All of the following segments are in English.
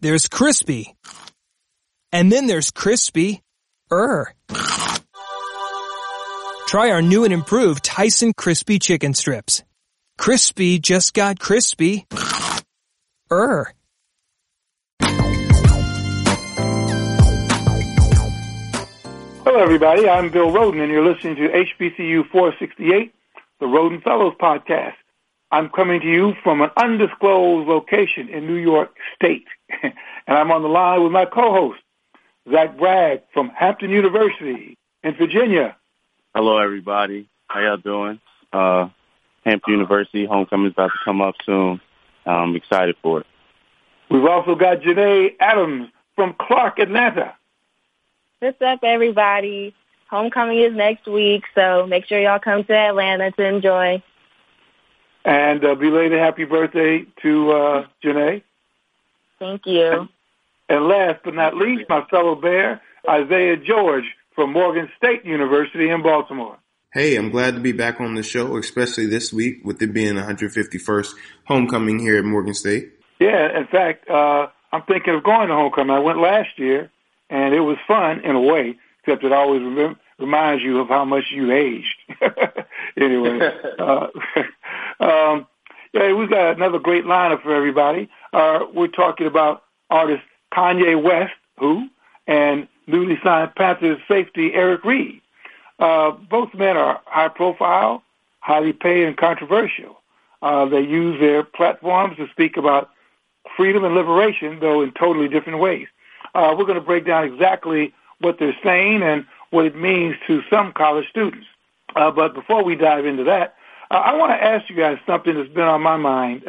there's crispy. And then there's crispy er. Try our new and improved Tyson crispy chicken strips. Crispy just got crispy er. Hello, everybody. I'm Bill Rhoden, and you're listening to HBCU 468, the Rhoden Fellows Podcast. I'm coming to you from an undisclosed location in New York State, and I'm on the line with my co-host, Zach Bragg from Hampton University in Virginia. Hello, everybody. How y'all doing? Uh, Hampton University homecoming is about to come up soon. I'm excited for it. We've also got Janae Adams from Clark, Atlanta. What's up, everybody? Homecoming is next week, so make sure y'all come to Atlanta to enjoy. And uh, belated happy birthday to uh, Janae. Thank you. And last but not least, my fellow bear, Isaiah George from Morgan State University in Baltimore. Hey, I'm glad to be back on the show, especially this week with it being 151st homecoming here at Morgan State. Yeah, in fact, uh, I'm thinking of going to homecoming. I went last year, and it was fun in a way, except it always rem- reminds you of how much you aged. anyway, uh, um, yeah, we've got another great lineup for everybody. Uh, we're talking about artist Kanye West, who, and newly signed Panthers safety Eric Reid. Uh, both men are high profile, highly paid, and controversial. Uh, they use their platforms to speak about freedom and liberation, though in totally different ways. Uh, we're going to break down exactly what they're saying and what it means to some college students. Uh, but before we dive into that, uh, I want to ask you guys something that's been on my mind.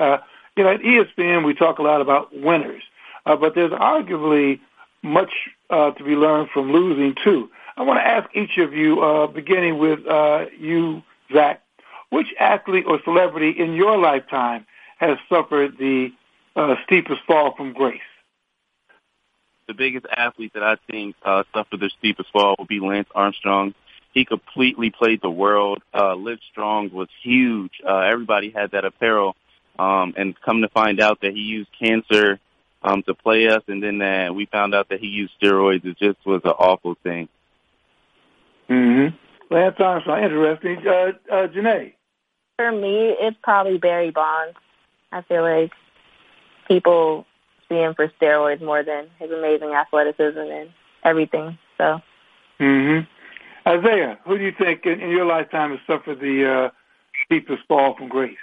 You know, at ESPN, we talk a lot about winners, uh, but there's arguably much uh, to be learned from losing too. I want to ask each of you, uh, beginning with uh, you, Zach, which athlete or celebrity in your lifetime has suffered the uh, steepest fall from grace? The biggest athlete that I think uh, suffered the steepest fall would be Lance Armstrong. He completely played the world. Uh, Live was huge. Everybody had that apparel. Um, and come to find out that he used cancer um, to play us, and then uh, we found out that he used steroids. It just was an awful thing. Mm-hmm. Lance Armstrong, interesting. Uh, uh, Janae? For me, it's probably Barry Bonds. I feel like people see him for steroids more than his amazing athleticism and everything. So. Mm-hmm. Isaiah, who do you think in, in your lifetime has suffered the uh, steepest fall from grace?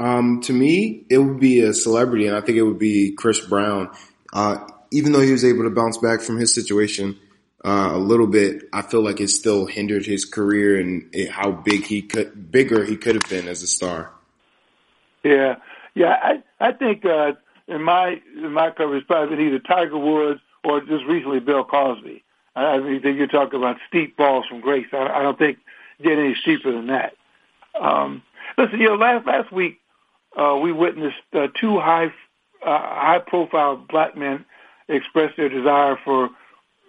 Um, to me, it would be a celebrity, and I think it would be Chris Brown. Uh, even though he was able to bounce back from his situation uh, a little bit, I feel like it still hindered his career and it, how big he could, bigger he could have been as a star. Yeah, yeah, I I think uh, in my in my coverage, probably either Tiger Woods or just recently Bill Cosby. I, I think you're talking about steep falls from grace. I, I don't think get any steeper than that. Um, listen, you know, last last week uh, we witnessed uh, two high uh, high profile black men express their desire for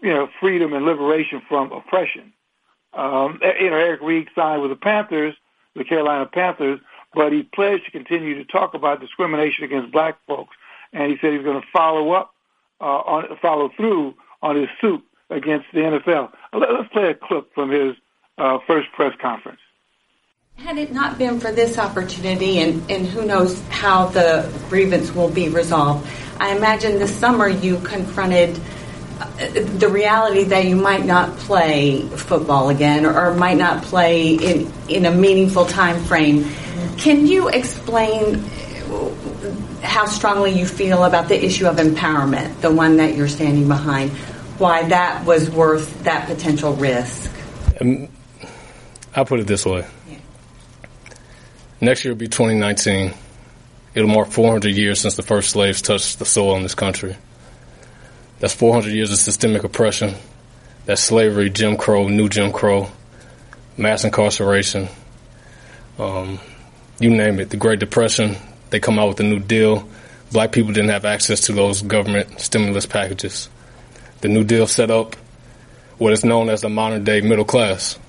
you know freedom and liberation from oppression. Um, you know, Eric Reid signed with the Panthers, the Carolina Panthers, but he pledged to continue to talk about discrimination against black folks, and he said he's going to follow up uh, on follow through on his suit against the NFL. Let's play a clip from his uh, first press conference. Had it not been for this opportunity, and, and who knows how the grievance will be resolved, I imagine this summer you confronted uh, the reality that you might not play football again or, might not play in, in a meaningful time frame. Can you explain how strongly you feel about the issue of empowerment, the one that you're standing behind, why that was worth that potential risk? Um, I'll put it this way. Next year will be 2019. It'll mark 400 years since the first slaves touched the soil in this country. That's 400 years of systemic oppression. That's slavery, Jim Crow, new Jim Crow, mass incarceration, um, you name it. The Great Depression, they come out with a new deal. Black people didn't have access to those government stimulus packages. The New Deal set up what is known as the modern day middle class.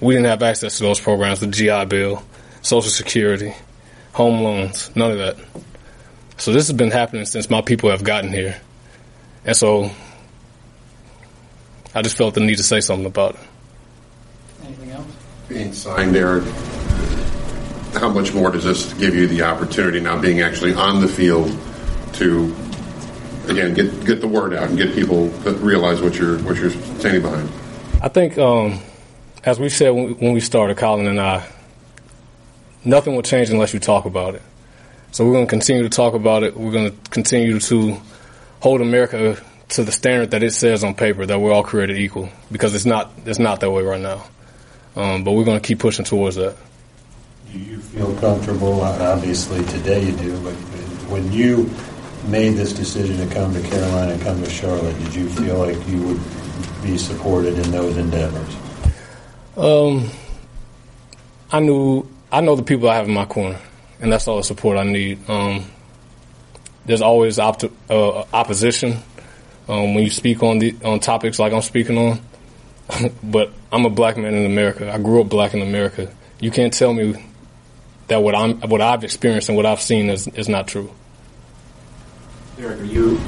We didn't have access to those programs, the GI Bill, Social Security, home loans, none of that. So this has been happening since my people have gotten here. And so I just felt the need to say something about it. Anything else? Being signed, Eric, how much more does this give you the opportunity now being actually on the field to again get get the word out and get people to realize what you're what you're standing behind? I think, um, as we said when we started, Colin and I, nothing will change unless you talk about it. So we're going to continue to talk about it. We're going to continue to hold America to the standard that it says on paper that we're all created equal because it's not it's not that way right now. Um, but we're going to keep pushing towards that. Do you feel comfortable? Obviously, today you do, but when you made this decision to come to Carolina and come to Charlotte, did you feel like you would be supported in those endeavors? Um, I knew I know the people I have in my corner, and that's all the support I need. Um, there's always op- uh, opposition um, when you speak on the on topics like I'm speaking on. but I'm a black man in America. I grew up black in America. You can't tell me that what I'm what I've experienced and what I've seen is is not true. Eric, are you?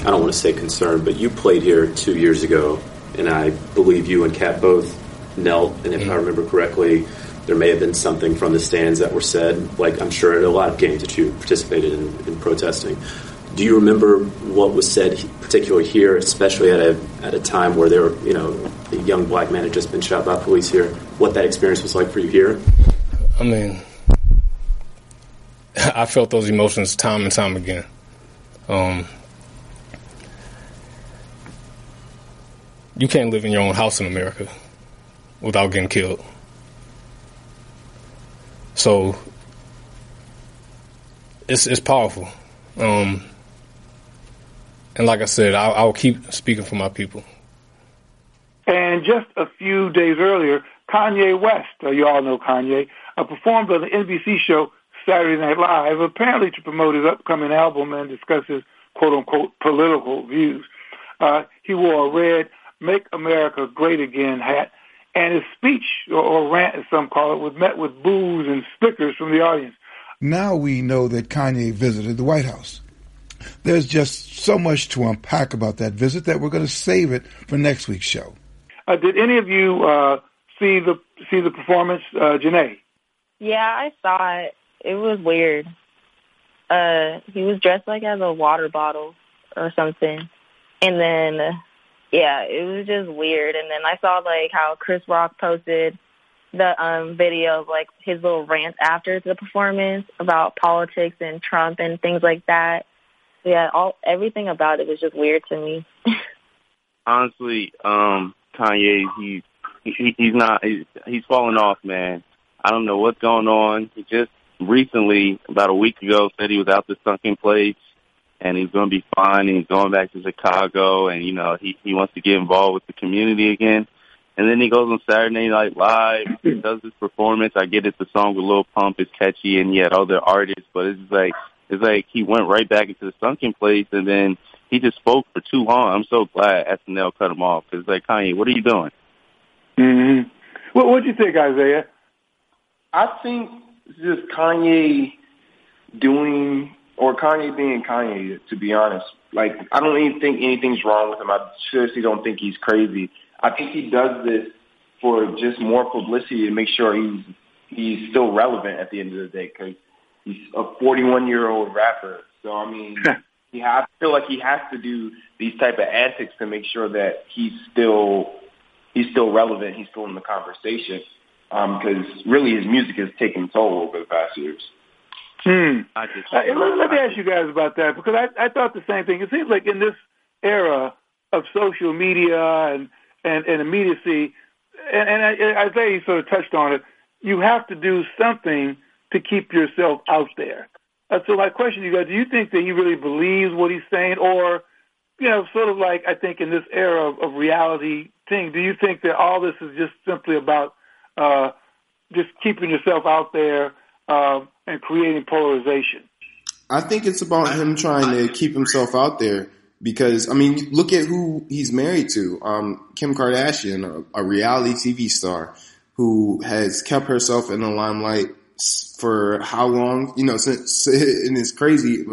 I don't want to say concerned, but you played here two years ago, and I believe you and Kap both knelt. And if mm-hmm. I remember correctly, there may have been something from the stands that were said, like I'm sure at a lot of games that you participated in, in protesting. Do you remember what was said, particularly here, especially at a at a time where there, were, you know, a young black man had just been shot by police here? What that experience was like for you here? I mean, I felt those emotions time and time again. Um, you can't live in your own house in America without getting killed. So it's it's powerful. Um, and like I said, I'll, I'll keep speaking for my people. And just a few days earlier, Kanye West, uh, you all know Kanye, uh, performed on the NBC show Saturday Night Live, apparently to promote his upcoming album and discuss his quote unquote political views. Uh, he wore a red Make America Great Again hat, and his speech, or, or rant as some call it, was met with boos and stickers from the audience. Now we know that Kanye visited the White House. There's just so much to unpack about that visit that we're going to save it for next week's show. Uh, did any of you uh, see the see the performance, uh, Janae? Yeah, I saw it. It was weird. Uh, he was dressed like as a water bottle or something, and then yeah, it was just weird. And then I saw like how Chris Rock posted the um video of like his little rant after the performance about politics and Trump and things like that yeah, all everything about it was just weird to me. Honestly, um, Kanye, he, he he's not he's, he's falling off, man. I don't know what's going on. He just recently, about a week ago, said he was out the sunken place and he's going to be fine. And he's going back to Chicago, and you know he he wants to get involved with the community again. And then he goes on Saturday Night Live, and does his performance. I get it, the song with Lil Pump is catchy, and he had other artists, but it's like it's like he went right back into the sunken place, and then he just spoke for too long. I'm so glad SNL cut him off because like Kanye, what are you doing? Mm-hmm. What what do you think, Isaiah? I think just Kanye doing or Kanye being Kanye. To be honest, like I don't even think anything's wrong with him. I seriously don't think he's crazy. I think he does this for just more publicity to make sure he's he's still relevant at the end of the day because he's a 41 year old rapper. So I mean, he has feel like he has to do these type of antics to make sure that he's still he's still relevant. He's still in the conversation because um, really his music has taken toll over the past years. Hmm. I just, uh, let, let me ask you guys about that because I, I thought the same thing. It seems like in this era of social media and and, and immediacy, and, and I, Isaiah sort of touched on it. You have to do something to keep yourself out there. Uh, so my question to you guys, do you think that he really believes what he's saying or, you know, sort of like I think in this era of, of reality thing, do you think that all this is just simply about uh, just keeping yourself out there uh, and creating polarization? I think it's about him trying to keep himself out there because I mean, look at who he's married to, um, Kim Kardashian, a, a reality TV star who has kept herself in the limelight for how long? You know, since, and it's crazy.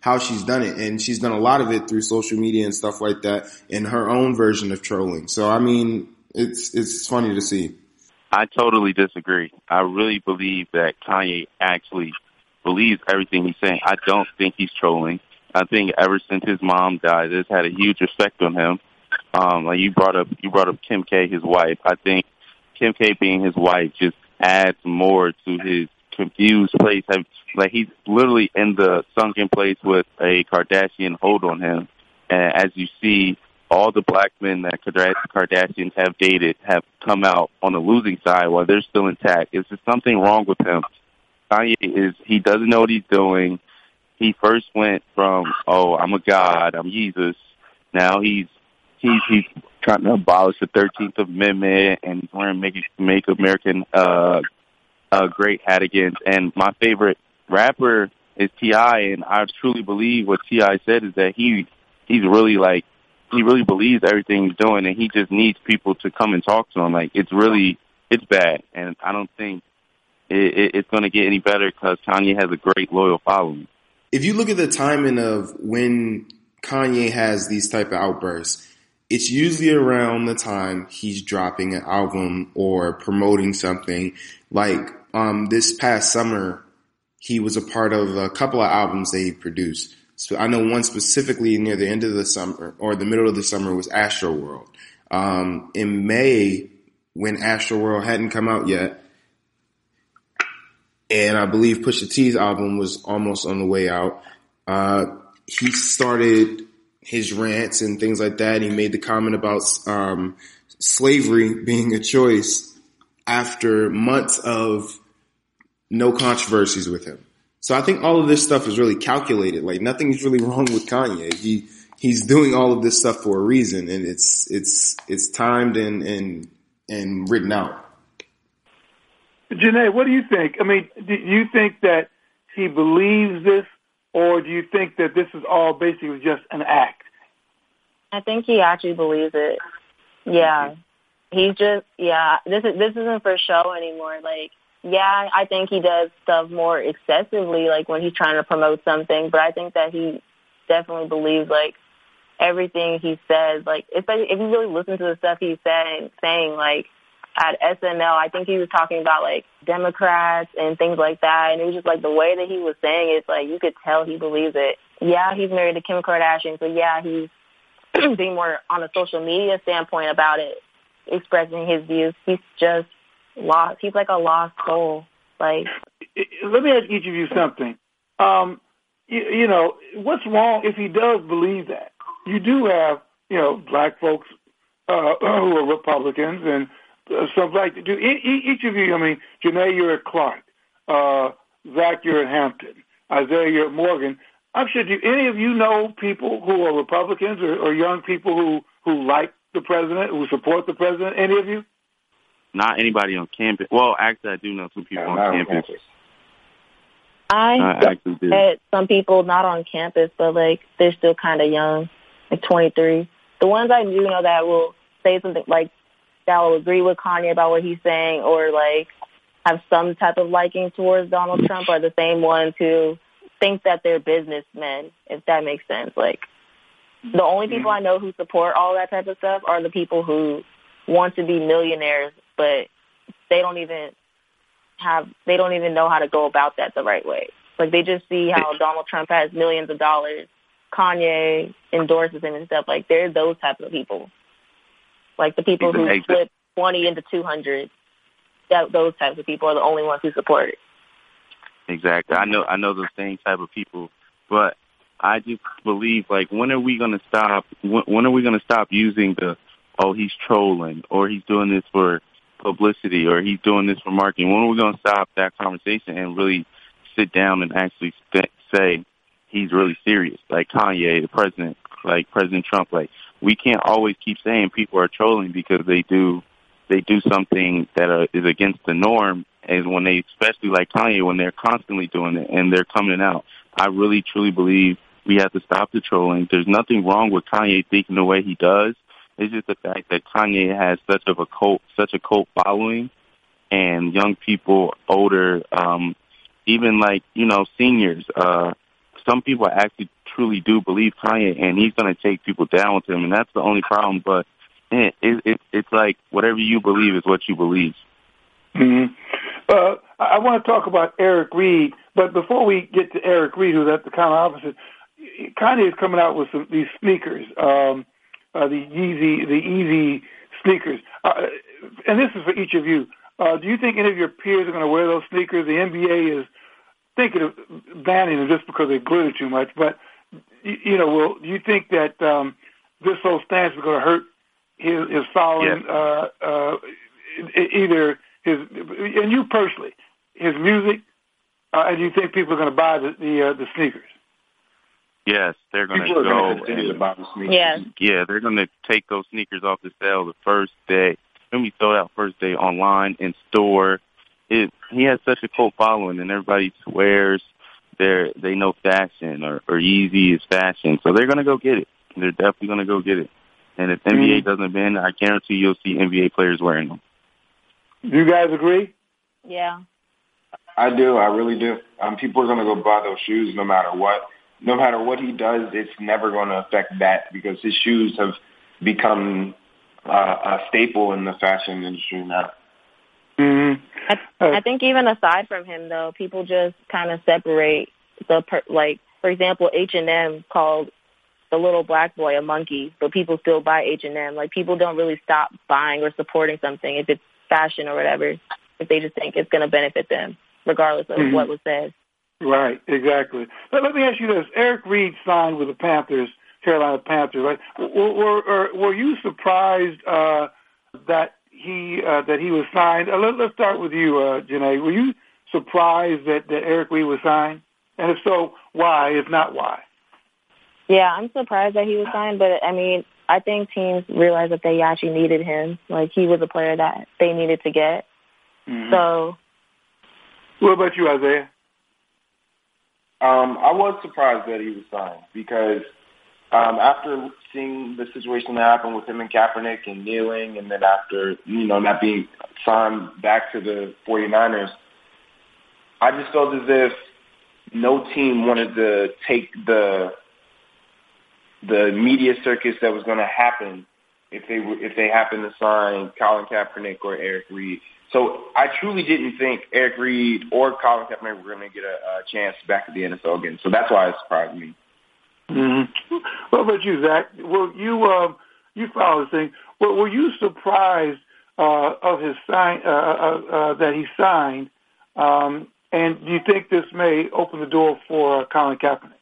how she's done it. And she's done a lot of it through social media and stuff like that in her own version of trolling. So, I mean, it's, it's funny to see. I totally disagree. I really believe that Kanye actually believes everything he's saying. I don't think he's trolling. I think ever since his mom died, it's had a huge effect on him. Um, like you brought up, you brought up Kim K, his wife. I think Kim K being his wife just adds more to his confused place. Like he's literally in the sunken place with a Kardashian hold on him. And as you see, all the black men that Kardashians have dated have come out on the losing side while they're still intact. Is there something wrong with him? Kanye is he doesn't know what he's doing. He first went from oh I'm a god I'm Jesus. Now he's he's he's trying to abolish the Thirteenth Amendment and he's wearing make make American uh uh great hat again. And my favorite rapper is T.I. and I truly believe what T.I. said is that he he's really like he really believes everything he's doing and he just needs people to come and talk to him. Like it's really it's bad and I don't think it, it, it's going to get any better because Kanye has a great loyal following. If you look at the timing of when Kanye has these type of outbursts, it's usually around the time he's dropping an album or promoting something. Like um, this past summer, he was a part of a couple of albums that he produced. So I know one specifically near the end of the summer or the middle of the summer was Astroworld. Um, in May, when Astroworld hadn't come out yet, and I believe Pusha T's album was almost on the way out, uh, he started his rants and things like that. He made the comment about um, slavery being a choice after months of no controversies with him. So I think all of this stuff is really calculated. Like nothing's really wrong with Kanye. He he's doing all of this stuff for a reason, and it's it's it's timed and and and written out. Janae, what do you think? I mean, do you think that he believes this or do you think that this is all basically just an act? I think he actually believes it. Yeah. He's just yeah, this is this isn't for show anymore. Like, yeah, I think he does stuff more excessively like when he's trying to promote something, but I think that he definitely believes like everything he says, like especially if you really listen to the stuff he's saying saying like at SNL, I think he was talking about like Democrats and things like that. And it was just like the way that he was saying it, like you could tell he believes it. Yeah, he's married to Kim Kardashian, so yeah, he's being more on a social media standpoint about it, expressing his views. He's just lost. He's like a lost soul. Like, let me ask each of you something. Um, you, you know, what's wrong if he does believe that? You do have, you know, black folks uh, who are Republicans and uh, some like do each of you. I mean, Janae, you're at Clark. Uh, Zach, you're at Hampton. Isaiah, you're at Morgan. I'm sure. Do any of you know people who are Republicans or, or young people who who like the president, who support the president? Any of you? Not anybody on campus. Well, actually, I do know some people yeah, on campus. On campus. I, I actually do. met some people not on campus, but like they're still kind of young, like 23. The ones I do know that will say something like that will agree with Kanye about what he's saying or like have some type of liking towards Donald Trump are the same ones who think that they're businessmen, if that makes sense. Like the only people mm-hmm. I know who support all that type of stuff are the people who want to be millionaires, but they don't even have they don't even know how to go about that the right way. Like they just see how Donald Trump has millions of dollars, Kanye endorses him and stuff. Like they're those types of people. Like the people who flip twenty into two hundred. That those types of people are the only ones who support it. Exactly. I know I know the same type of people, but I just believe like when are we going to stop when, when are we going to stop using the oh he's trolling or he's doing this for publicity or he's doing this for marketing. When are we going to stop that conversation and really sit down and actually say he's really serious? Like Kanye, the president, like President Trump, like we can't always keep saying people are trolling because they do they do something that uh, is against the norm and when they especially like Kanye when they're constantly doing it and they're coming out. I really truly believe we have to stop the trolling. There's nothing wrong with Kanye thinking the way he does. It's just the fact that Kanye has such of a cult such a cult following and young people older um even like, you know, seniors uh some people actually truly do believe Kanye, and he's going to take people down with him, and that's the only problem. But it, it, it it's like whatever you believe is what you believe. Mm-hmm. Uh, I want to talk about Eric Reid, but before we get to Eric Reid, who's at the kind of opposite, Kanye is coming out with some these sneakers, um, uh, the Yeezy, the Easy sneakers, uh, and this is for each of you. Uh, do you think any of your peers are going to wear those sneakers? The NBA is thinking of banning them just because they glitter too much. But you, you know, well, do you think that um, this whole stance is going to hurt his his following? Yes. Uh, uh, either his and you personally, his music, uh, and do you think people are going to buy the the, uh, the sneakers? Yes, they're going to go. going to continue and- buy the sneakers. Yeah. Yeah, they're going to take those sneakers off the sale the first day. Then we throw out first day online in store. It he has such a cult following, and everybody swears they they know fashion or or Yeezy is fashion, so they're going to go get it. They're definitely going to go get it. And if NBA doesn't ban, it, I guarantee you'll see NBA players wearing them. Do you guys agree? Yeah. I do. I really do. Um, people are going to go buy those shoes no matter what. No matter what he does, it's never going to affect that because his shoes have become uh, a staple in the fashion industry now. Mm-hmm. I, I think even aside from him, though, people just kind of separate the per, like, for example, H and M called the little black boy a monkey, but people still buy H and M. Like people don't really stop buying or supporting something if it's fashion or whatever, if they just think it's going to benefit them, regardless of Mhm. what was said. Right, exactly. But let me ask you this: Eric Reid signed with the Panthers, Carolina Panthers. Right? Were, were, were you surprised uh, that he uh, that he was signed? Uh, let, let's start with you, uh, Janae. Were you surprised that, that Eric Reid was signed? And if so, why? If not, why? Yeah, I'm surprised that he was signed, but I mean, I think teams realized that they actually needed him. Like he was a player that they needed to get. Mhm. So What about you, Isaiah? Um, I was surprised that he was signed because um, after seeing the situation that happened with him and Kaepernick and kneeling, and then after you know not being signed back to the 49ers, I just felt as if no team wanted to take the the media circus that was going to happen if they were if they happened to sign Colin Kaepernick or Eric Reid. So I truly didn't think Eric Reid or Colin Kaepernick were going to get a, a chance back at the NFL again. So that's why it surprised me. Mm-hmm. What about you, Zach? Well, you um, you follow this thing. Well, were you surprised uh, of his sign uh, uh, uh, that he signed? Um, and do you think this may open the door for uh, Colin Kaepernick?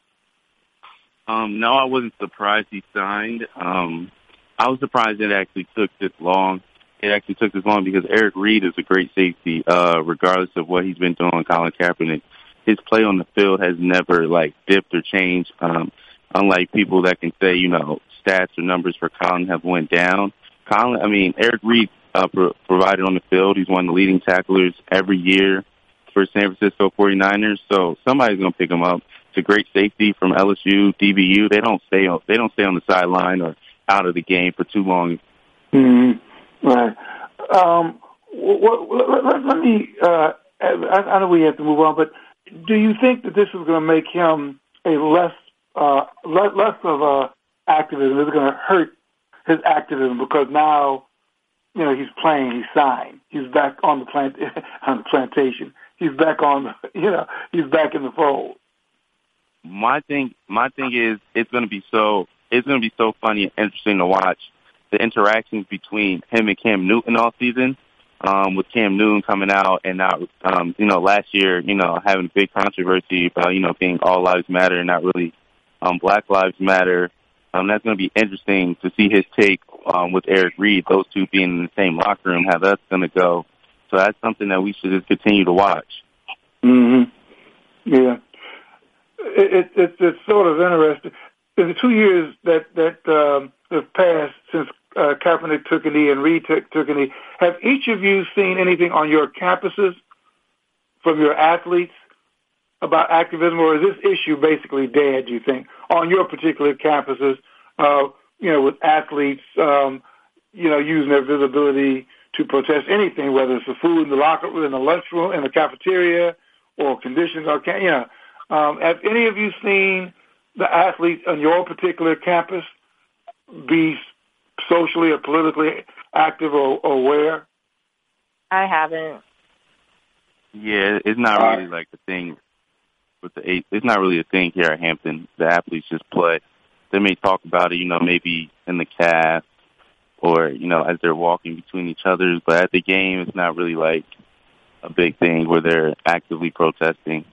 Um, no, I wasn't surprised he signed. Um, I was surprised it actually took this long. It actually took this long because Eric Reid is a great safety, uh, regardless of what he's been doing. Colin Kaepernick, his play on the field has never like dipped or changed. Um, unlike people that can say, you know, stats or numbers for Colin have went down. Colin, I mean, Eric Reid uh, pro- provided on the field. He's one of the leading tacklers every year for San Francisco 49ers. So somebody's going to pick him up. It's a great safety from LSU, DBU. They don't stay on, they don't stay on the sideline or out of the game for too long. Mm-hmm. Right. Um, what, let, let, let me. Uh, I, I know we have to move on, but do you think that this is going to make him a less uh, less, less of a activism? Is it going to hurt his activism because now, you know, he's playing, he's signed, he's back on the plant on the plantation, he's back on, you know, he's back in the fold. My thing, my thing is, it's going to be so, it's going to be so funny and interesting to watch the interactions between him and Cam Newton all season. Um, with Cam Newton coming out and not, um, you know, last year, you know, having a big controversy about, you know, being all lives matter and not really, um, Black Lives Matter. Um, that's going to be interesting to see his take, um, with Eric Reid, those two being in the same locker room, how that's going to go. So that's something that we should just continue to watch. Mm-hmm. Yeah. It, it, it's it's sort of interesting. In the two years that that um, have passed since uh, Kaepernick took a knee and Reid took, took a knee, have each of you seen anything on your campuses from your athletes about activism, or is this issue basically dead? Do you think on your particular campuses? Uh, you know, with athletes, um, you know, using their visibility to protest anything, whether it's the food in the locker room, in the lunchroom, in the cafeteria, or conditions, or can, you know, Um, have any of you seen the athletes on your particular campus be socially or politically active or, or aware? I haven't. Yeah, it's not really like a thing with the eight. It's not really a thing here at Hampton. The athletes just play. They may talk about it, you know, maybe in the cast or you know as they're walking between each other. But at the game, it's not really like a big thing where they're actively protesting.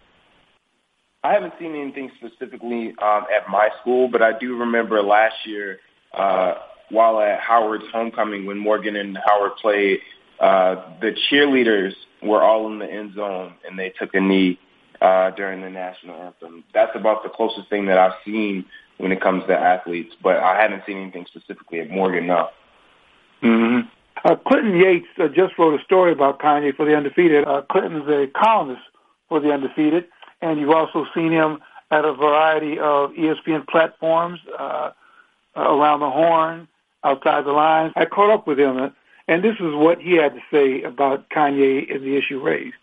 I haven't seen anything specifically um, at my school, but I do remember last year uh, while at Howard's homecoming when Morgan and Howard played, uh, the cheerleaders were all in the end zone and they took a knee uh, during the national anthem. That's about the closest thing that I've seen when it comes to athletes, but I haven't seen anything specifically at Morgan. No. Mm-hmm. Uh, Clinton Yates uh, just wrote a story about Kanye for the Undefeated. Uh, Clinton's a columnist for the Undefeated, and you've also seen him at a variety of ESPN platforms, uh, around the horn, outside the lines. I caught up with him, and this is what he had to say about Kanye and the issue raised.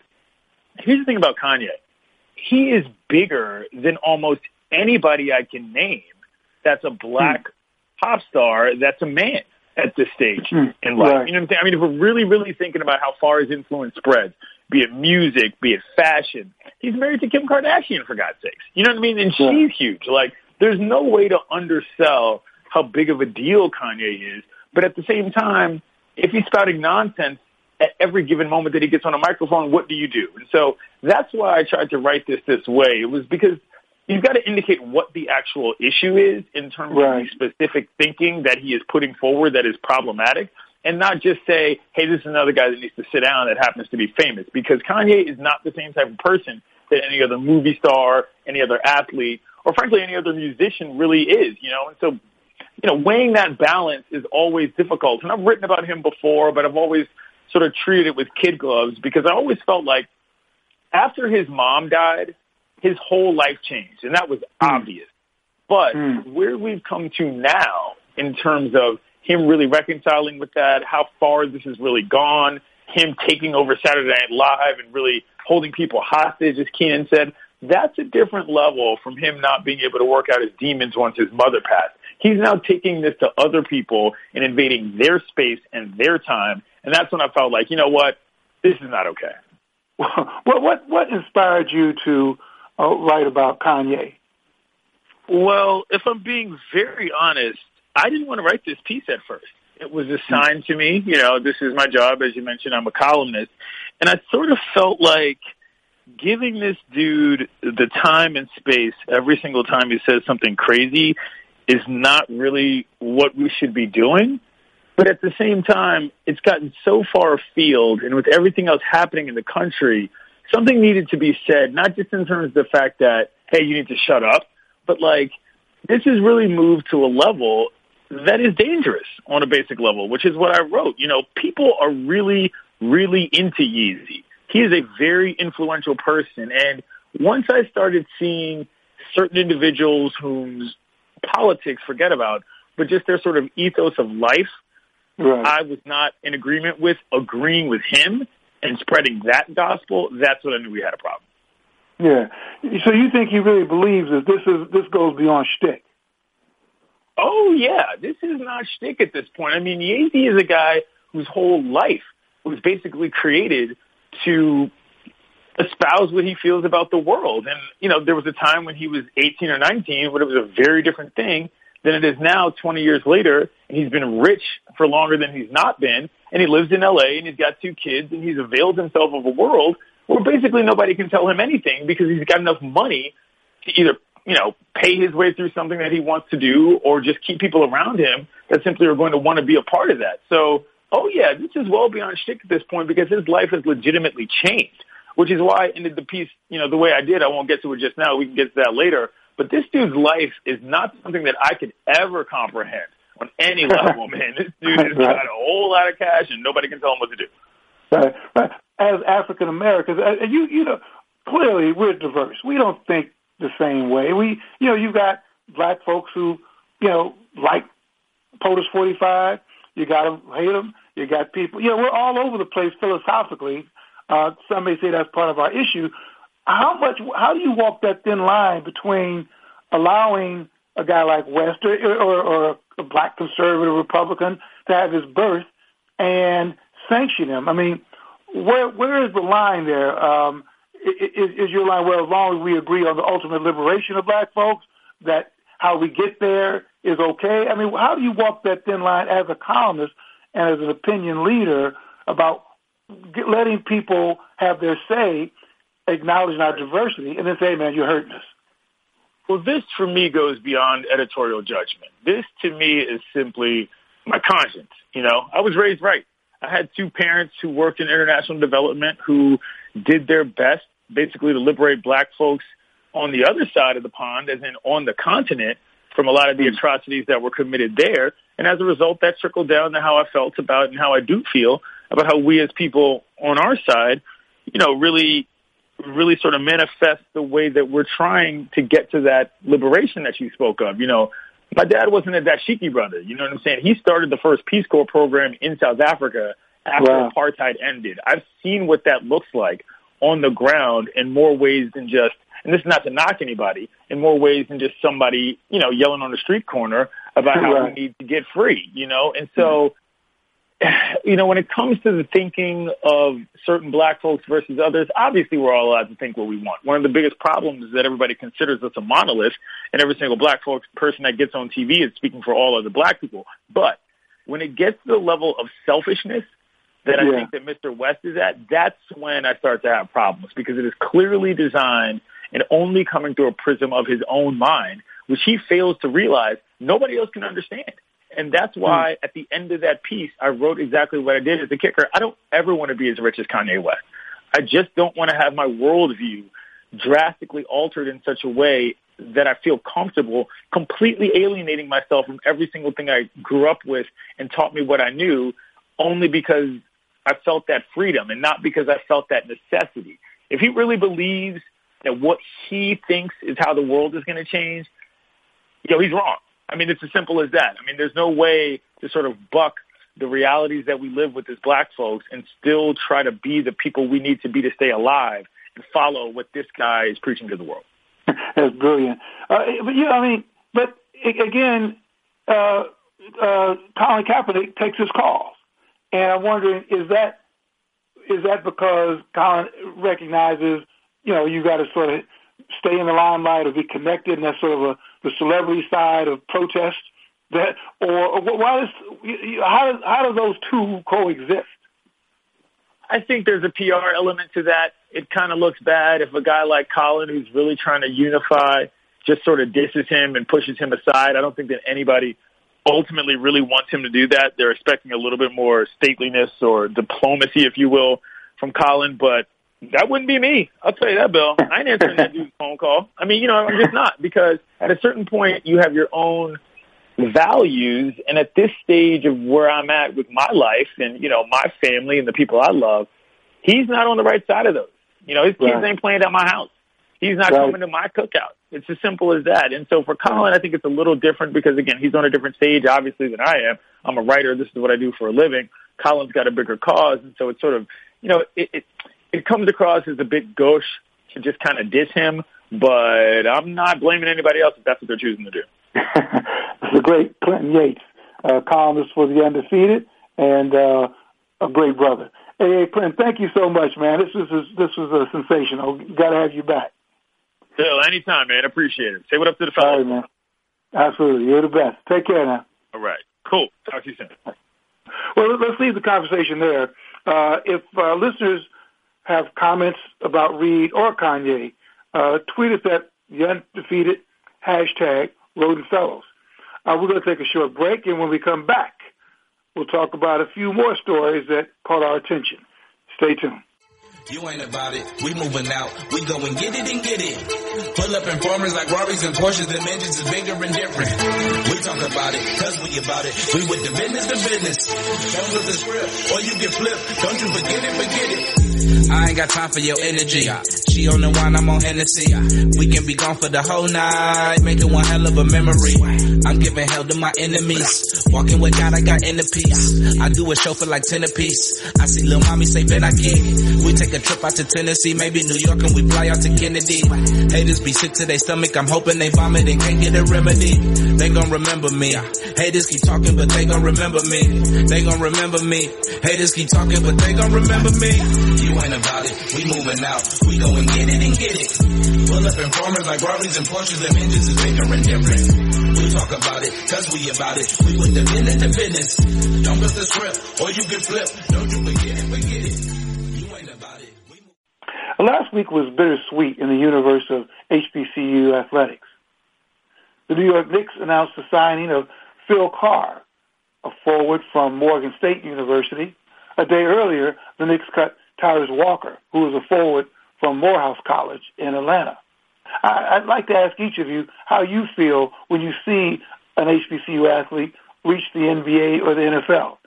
Here's the thing about Kanye. He is bigger than almost anybody I can name that's a black hmm. pop star that's a man at this stage hmm. in life. Right. You know what I'm saying? I mean, if we're really, really thinking about how far his influence spreads, be it music, be it fashion, he's married to Kim Kardashian for God's sakes. You know what I mean? And yeah. she's huge. Like, there's no way to undersell how big of a deal Kanye is. But at the same time, if he's spouting nonsense at every given moment that he gets on a microphone, what do you do? And so that's why I tried to write this this way. It was because you've got to indicate what the actual issue is in terms right. of the specific thinking that he is putting forward that is problematic and not just say, hey, this is another guy that needs to sit down that happens to be famous because Kanye is not the same type of person that any other movie star, any other athlete, or frankly, any other musician really is, you know? And so, you know, weighing that balance is always difficult. And I've written about him before, but I've always sort of treated it with kid gloves because I always felt like after his mom died, his whole life changed, and that was mm. obvious. But mm. where we've come to now in terms of him really reconciling with that, how far this has really gone, him taking over Saturday Night Live and really holding people hostage, as Keenan said, that's a different level from him not being able to work out his demons once his mother passed. He's now taking this to other people and invading their space and their time. And that's when I felt like, you know what? This is not okay. What what what inspired you to uh, write about Kanye? Well, if I'm being very honest, I didn't want to write this piece at first. It was assigned to me. You know, this is my job. As you mentioned, I'm a columnist. And I sort of felt like giving this dude the time and space every single time he says something crazy is not really what we should be doing. But at the same time, it's gotten so far afield, and with everything else happening in the country, something needed to be said, not just in terms of the fact that, hey, you need to shut up, but like, this has really moved to a level that is dangerous on a basic level, which is what I wrote. You know, people are really, really into Yeezy. He is a very influential person. And once I started seeing certain individuals whose politics, forget about, but just their sort of ethos of life, right. I was not in agreement with agreeing with him and spreading that gospel, that's when I knew we had a problem. Yeah. So you think he really believes that this is this goes beyond shtick? Oh yeah, this is not shtick at this point. I mean, Yeezy is a guy whose whole life was basically created to espouse what he feels about the world. And you know, there was a time when he was 18 or 19 when it was a very different thing than it is now 20 years later. And he's been rich for longer than he's not been. And he lives in LA and he's got two kids and he's availed himself of a world where basically nobody can tell him anything because he's got enough money to either, you know, pay his way through something that he wants to do or just keep people around him that simply are going to want to be a part of that. So, oh yeah, this is well beyond shtick at this point because his life has legitimately changed, which is why I ended the piece, you know, the way I did. I won't get to it just now. We can get to that later. But this dude's life is not something that I could ever comprehend on any level, man. This dude has got a whole lot of cash and nobody can tell him what to do. Right. right. As African Americans, uh, you you know, clearly we're diverse. We don't think the same way. We, you know, you've got black folks who, you know, like POTUS 45. You got them, hate them. You got people, you know, we're all over the place philosophically. Uh, some may say that's part of our issue. how much? How do you walk that thin line between allowing a guy like West or, or, or a black conservative Republican to have his birth and sanction him? I mean, where where is the line there? Um, is, is your line well as long as we agree on the ultimate liberation of black folks that how we get there is okay? I mean, how do you walk that thin line as a columnist and as an opinion leader about letting people have their say, acknowledging our diversity, and then say, "Man, you're hurting us." Well, this for me goes beyond editorial judgment. This to me is simply my conscience. You know, I was raised right. I had two parents who worked in international development who did their best basically to liberate black folks on the other side of the pond, as in on the continent, from a lot of the atrocities that were committed there. And as a result, that trickled down to how I felt about and how I do feel about how we as people on our side, you know, really, really sort of manifest the way that we're trying to get to that liberation that you spoke of. You know, my dad wasn't a dashiki brother. You know what I'm saying? He started the first Peace Corps program in South Africa after wow. apartheid ended. I've seen what that looks like on the ground in more ways than just, and this is not to knock anybody, in more ways than just somebody, you know, yelling on the street corner about how right. we need to get free, you know? And so, you know, when it comes to the thinking of certain black folks versus others, obviously we're all allowed to think what we want. One of the biggest problems is that everybody considers us a monolith and every single black folks person that gets on TV is speaking for all other black people. But when it gets to the level of selfishness that I think that Mr. West is at, that's when I start to have problems because it is clearly designed and only coming through a prism of his own mind, which he fails to realize nobody else can understand. And that's hmm. why at the end of that piece, I wrote exactly what I did as a kicker. I don't ever want to be as rich as Kanye West. I just don't want to have my worldview drastically altered in such a way that I feel comfortable completely alienating myself from every single thing I grew up with and taught me what I knew only because I felt that freedom and not because I felt that necessity. If he really believes that what he thinks is how the world is going to change, you know, he's wrong. I mean, it's as simple as that. I mean, there's no way to sort of buck the realities that we live with as black folks and still try to be the people we need to be to stay alive and follow what this guy is preaching to the world. That's brilliant. Uh, but yeah, I mean, but again, uh, uh, Colin Kaepernick takes his calls. And I'm wondering, is that is that because Colin recognizes, you know, you got to sort of stay in the limelight or be connected, and that's sort of a, the celebrity side of protest. That or why does how does how do those two coexist? I think there's a PR element to that. It kind of looks bad if a guy like Colin, who's really trying to unify, just sort of disses him and pushes him aside. I don't think that anybody ultimately really wants him to do that. They're expecting a little bit more stateliness or diplomacy, if you will, from Colin, but that wouldn't be me. I'll tell you that, Bill. I ain't answering that dude's phone call. I mean, you know, I'm just not because at a certain point you have your own values. And at this stage of where I'm at with my life and, you know, my family and the people I love, he's not on the right side of those. You know, his kids right. ain't playing at my house. He's not right. coming to my cookout. It's as simple as that. And so for Colin, I think it's a little different because again, he's on a different stage, obviously, than I am. I'm a writer. This is what I do for a living. Colin's got a bigger cause. And so it's sort of, you know, it, it, it comes across as a bit gauche to just kind of diss him, but I'm not blaming anybody else if that's what they're choosing to do. a great Clinton Yates, uh, columnist for the Undefeated and uh, a great brother. Hey, Clinton, thank you so much, man. This was this was a sensational. Got to have you back. Bill, anytime, man. Appreciate it. Say what up to the fellas. All right, man. Absolutely. You're the best. Take care now. All right. Cool. Talk to you soon. Well, let's leave the conversation there. Uh, if uh, listeners have comments about Reid or Kanye, uh, tweet us at the undefeated hashtag Rhoden Fellows. Uh, we're going to take a short break, and when we come back, we'll talk about a few more stories that caught our attention. Stay tuned. You ain't about it. We moving out. We go and get it and get it. Pull up in farmers like Rarries and Porsches and engines is bigger and different. We talk about it, cause we about it. We with the business to business. Don't lose the script or you get flipped. Don't you forget it, forget it. I ain't got time for your energy. She on the wine, I'm on Hennessy. We can be gone for the whole night, making one hell of a memory. I'm giving hell to my enemies. Walking with God, I got inner peace. I do a show for like 10 apiece. I see little mommy say, Ben, I get. We take take a trip out to Tennessee, maybe New York, and we fly out to Kennedy. Haters be sick to their stomach, I'm hoping they vomit and can't get a remedy. They gon' remember me. Haters keep talking, but they gon' remember me. They gon' remember me. Haters keep talking, but they gon' remember me. You ain't about it, we moving out. We go and get it and get it. Pull up like Rarleys and Porsches, is different. We talk about it, cause we about it. We with the business. Don't miss the script, or you get flipped. Don't you forget it, forget it. Last week was bittersweet in the universe of HBCU athletics. The New York Knicks announced the signing of Phil Carr, a forward from Morgan State University. A day earlier, the Knicks cut Tyrese Walker, who was a forward from Morehouse College in Atlanta. I, would like to ask each of you how you feel when you see an HBCU athlete reach the NBA or the NFL.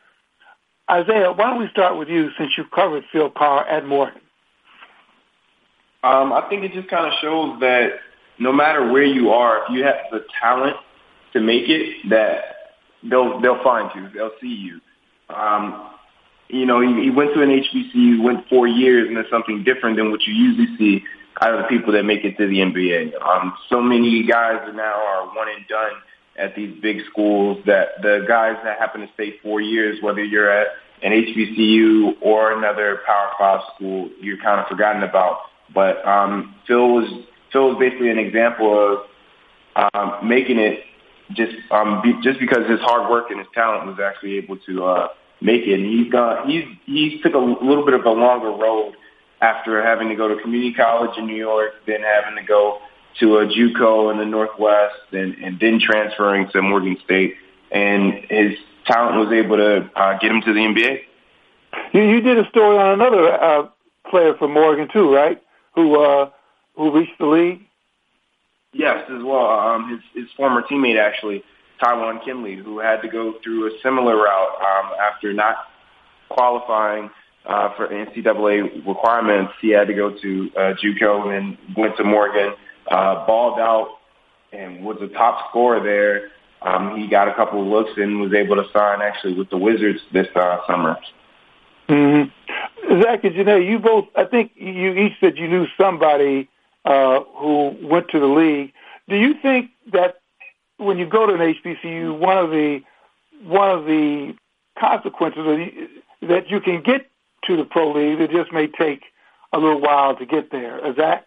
Isaiah, why don't we start with you since you covered Phil Carr at Morgan? Um, I think it just kind of shows that no matter where you are, if you have the talent to make it, that they'll they'll find you, they'll see you. Um, you know, he, he went to an HBCU, went four years, and it's something different than what you usually see out of the people that make it to the NBA. Um, so many guys now are one and done at these big schools that the guys that happen to stay four years, whether you're at an HBCU or another Power Five school, you're kind of forgotten about. But um, Phil was Phil was basically an example of um, making it just um, be, just because his hard work and his talent was actually able to uh, make it. And he's gone. He's he's took a little bit of a longer road after having to go to community college in New York, then having to go to a JUCO in the Northwest, and, and then transferring to Morgan State. And his talent was able to uh, get him to the NBA. You, you did a story on another uh, player from Morgan too, right? Who uh, who reached the league? Yes, as well. Um, his his former teammate actually, Tiwian Kendley, who had to go through a similar route um, after not qualifying uh, for NCAA requirements. He had to go to uh, JUCO and went to Morgan, uh, balled out, and was a top scorer there. Um, he got a couple of looks and was able to sign actually with the Wizards this uh, summer. Mm-hmm. Zach and Janae, you both, I think you each said you knew somebody uh, who went to the league. Do you think that when you go to an HBCU, one of the one of the consequences of that you can get to the pro league, it just may take a little while to get there. Is that?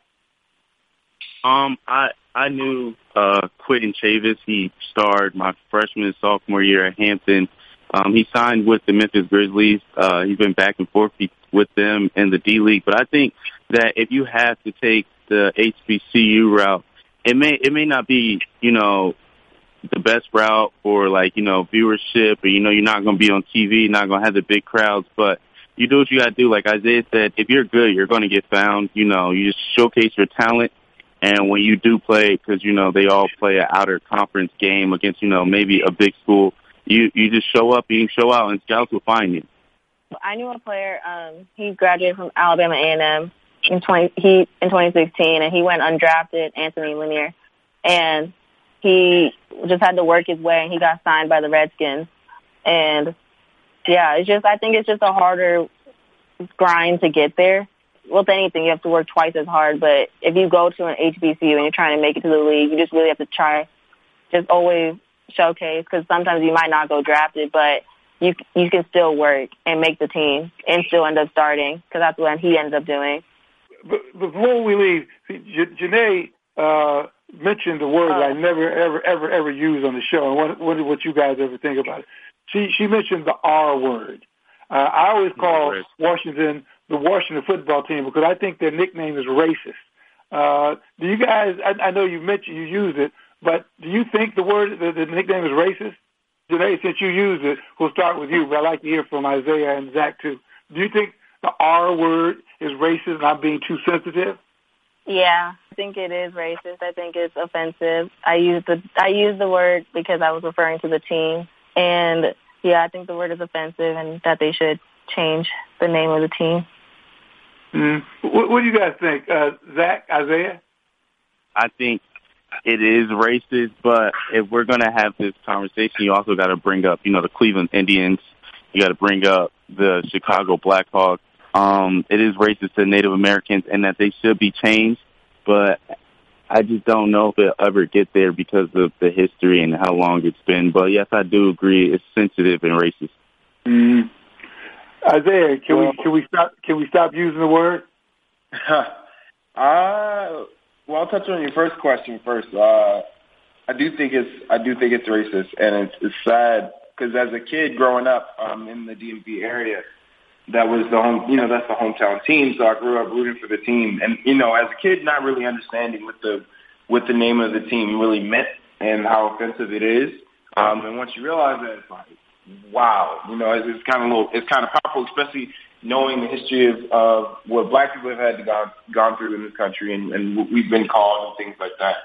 Um, I I knew uh, Quinton Chievous. He starred my freshman and sophomore year at Hampton. Um, he signed with the Memphis Grizzlies. Uh, he's been back and forth with them in the D League. But I think that if you have to take the HBCU route, it may it may not be you know the best route for like you know viewership, or you know you're not going to be on TV, not going to have the big crowds, but you do what you got to do. Like Isaiah said, if you're good, you're going to get found. You know, you just showcase your talent. And when you do play, because you know they all play an outer conference game against you know maybe a big school, you you just show up, you show out, and scouts will find you. I knew a player. Um, he graduated from Alabama A&M in twenty he in 2016, and he went undrafted. Anthony Lanier, and he just had to work his way, and he got signed by the Redskins. And yeah, it's just I think it's just a harder grind to get there with anything, you have to work twice as hard. But if you go to an HBCU and you're trying to make it to the league, you just really have to try, just always showcase because sometimes you might not go drafted, but you you can still work and make the team and still end up starting because that's what he ends up doing. But before we leave, Janae uh, mentioned a word uh, I never ever ever ever use on the show, and what, what you guys ever think about it? She she mentioned the R word. Uh, I always call Washington the Washington football team because I think their nickname is racist. Uh, do you guys? I, I know you mentioned you use it, but do you think the word the, the nickname is racist? Today, since you use it, we'll start with you. But I'd like to hear from Isaiah and Zach too. Do you think the R word is racist? Not being too sensitive. Yeah, I think it is racist. I think it's offensive. I use the I use the word because I was referring to the team, and yeah, I think the word is offensive, and that they should change the name of the team. Mm. What, what do you guys think, uh, Zach, Isaiah? I think it is racist, but if we're going to have this conversation, you also got to bring up, you know, the Cleveland Indians. You got to bring up the Chicago Blackhawks. Um, it is racist to Native Americans and that they should be changed. But I just don't know if it'll ever get there because of the history and how long it's been. But yes, I do agree it's sensitive and racist. Mm. Isaiah, can well, we can we stop can we stop using the word? uh well, I'll touch on your first question first. Uh, I do think it's I do think it's racist, and it's, it's sad because as a kid growing up um, in the DMV area, that was the home, you know, that's the hometown team. So I grew up rooting for the team, and you know, as a kid, not really understanding what the what the name of the team really meant and how offensive it is. Um, and once you realize that, it's like, wow, you know, it's, it's kind of a little, it's kind of powerful, especially knowing the history of, of what black people have had to gone gone through in this country and, and what we've been called and things like that.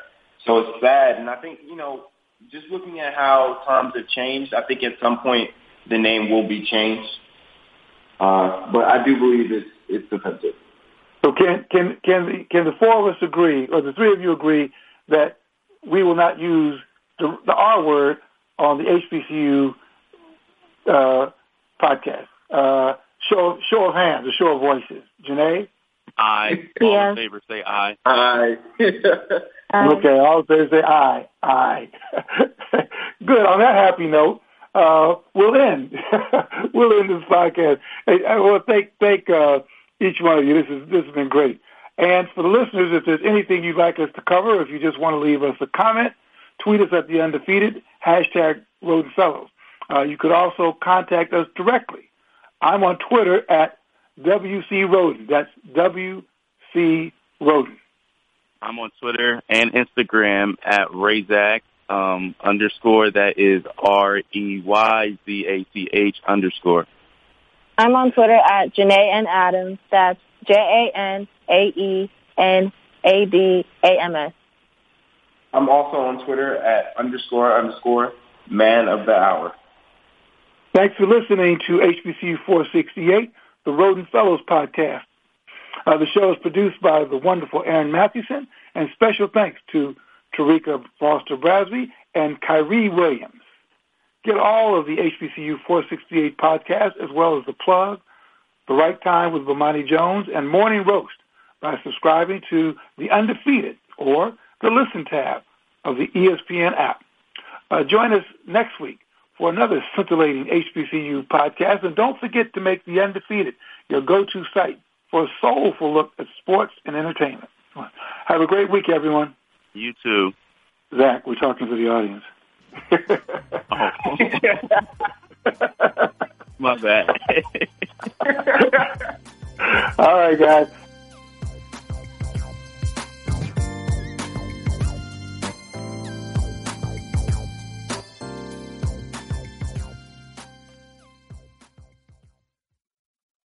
So it's sad, and I think you know, just looking at how times have changed, I think at some point the name will be changed. Uh, but I do believe it's it's offensive. So can can can the, can the four of us agree, or the three of you agree, that we will not use the, the R word on the HBCU uh, podcast? Uh, show show of hands, a show of voices. Janae. Aye. All in favor say aye. Aye. okay, all in favor say aye. Aye. Good. On that happy note, uh, we'll end. we'll end this podcast. Hey, I want to thank thank uh, each one of you. This is this has been great. And for the listeners, if there's anything you'd like us to cover, if you just want to leave us a comment, tweet us at the undefeated hashtag Rhoden Fellows. Uh, you could also contact us directly. I'm on Twitter at WC Rhoden. That's WC Rhoden. I'm on Twitter and Instagram at Rayzach um, underscore. That is R E Y Z A C H underscore. I'm on Twitter at Janae N Adams. That's J A N A E N A D A M S. I'm also on Twitter at underscore underscore man of the hour. Thanks for listening to HBCU 468, the Rhoden Fellows podcast. Uh, the show is produced by the wonderful Aaron Mathewson, and special thanks to Tarika Foster Brasby and Kyrie Williams. Get all of the HBCU 468 podcasts, as well as The Plug, The Right Time with Bomani Jones, and Morning Roast by subscribing to The Undefeated or the Listen tab of the ESPN app. Uh, join us next week for another scintillating HBCU podcast. And don't forget to make The Undefeated your go-to site for a soulful look at sports and entertainment. Have a great week, everyone. You too. Zach, we're talking to the audience. oh. My bad. All right, guys.